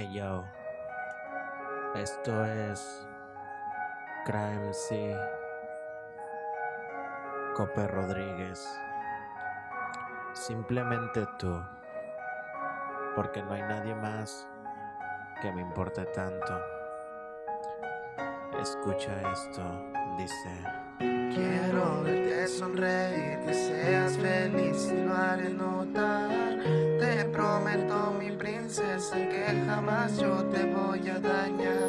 Hey yo, esto es Crime C. Cope Rodríguez. Simplemente tú, porque no hay nadie más que me importe tanto. Escucha esto, dice. Quiero verte sonreír, que seas feliz y lo haré notar. Jamás yo te voy a dañar.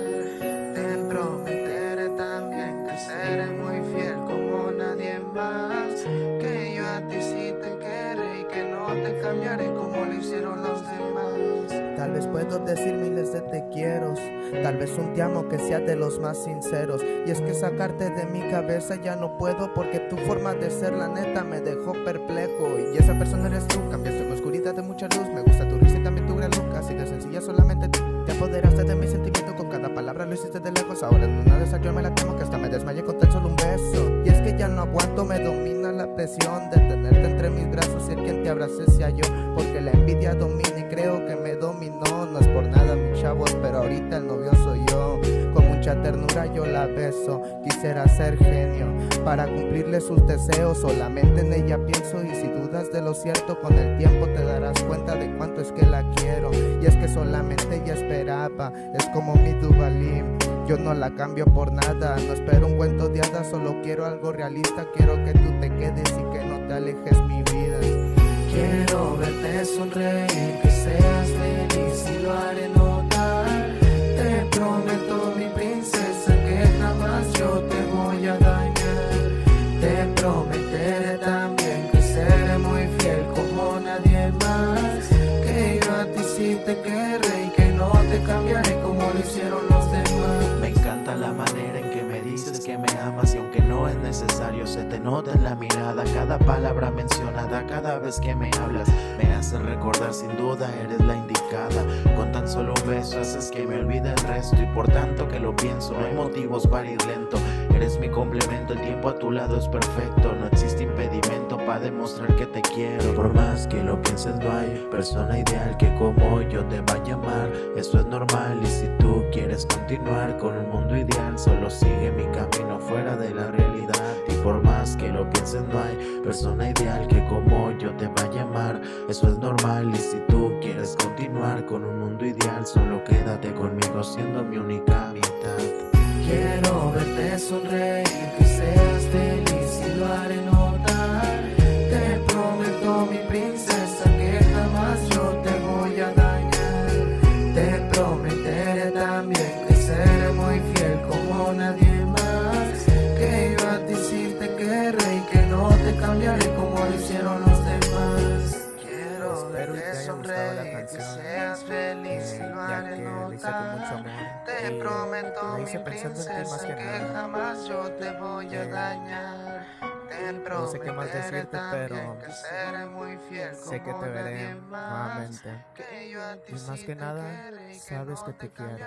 Te prometeré también que seré muy fiel como nadie más. Que yo a ti sí te querré y que no te cambiaré como lo hicieron los demás. Tal vez puedo decir te quiero, tal vez un te amo que sea de los más sinceros. Y es que sacarte de mi cabeza ya no puedo porque tu forma de ser la neta me dejó perplejo. Y esa persona eres tú, cambiaste mi oscuridad de mucha luz. Me gusta tu risa y también tu gran look, así de sencilla solamente tú. Te apoderaste de mi sentimiento con cada palabra lo hiciste de lejos. Ahora en una de yo me la temo que hasta me desmayé con tan solo un beso. Y es que ya no aguanto, me domina la presión de tenerte entre mis brazos el quien te abrace sea yo. Porque la envidia domina el novio soy yo. Con mucha ternura yo la beso. Quisiera ser genio para cumplirle sus deseos. Solamente en ella pienso y si dudas de lo cierto, con el tiempo te darás cuenta de cuánto es que la quiero. Y es que solamente ella esperaba, es como mi Duvalim. Yo no la cambio por nada, no espero un cuento de hadas, solo quiero algo realista. Quiero que tú te quedes y que no te alejes mi vida. Quiero verte sonreír, Me encanta la manera en que me dices que me amas y aunque no es necesario se te nota en la mirada. Cada palabra mencionada cada vez que me hablas me hace recordar. Sin duda eres la indicada. Con tan solo un beso haces que me olvide el resto y por tanto que lo pienso. No hay motivos para ir lento eres mi complemento el tiempo a tu lado es perfecto no existe impedimento para demostrar que te quiero. Por más que lo pienses no hay persona ideal que como yo te vaya a amar. Eso es normal y si tú quieres continuar con un mundo ideal solo sigue mi camino fuera de la realidad. Y por más que lo pienses no hay persona ideal que como yo te vaya a amar. Eso es normal y si tú quieres continuar con un mundo ideal solo quédate conmigo siendo mi única sonreír, que seas feliz y lo haré notar. Te prometo, mi princesa, que jamás yo te voy a dañar. Te prometeré también que seré muy fiel como nadie más. Que yo a ti sí te querré y que no te cambiaré como lo hicieron los demás. Quiero verte sonreír, que seas feliz eh, y lo ya haré que la hice con mucho notar. amor. Te y prometo, la mi hice pensando en ti más princesa, que que nada. jamás yo te voy a Eh, dañar. Te no sé qué más prometeré decirte, también pero que seré muy fiel sé que como te veré más. nuevamente. Y más que nada, sabes que te quiero.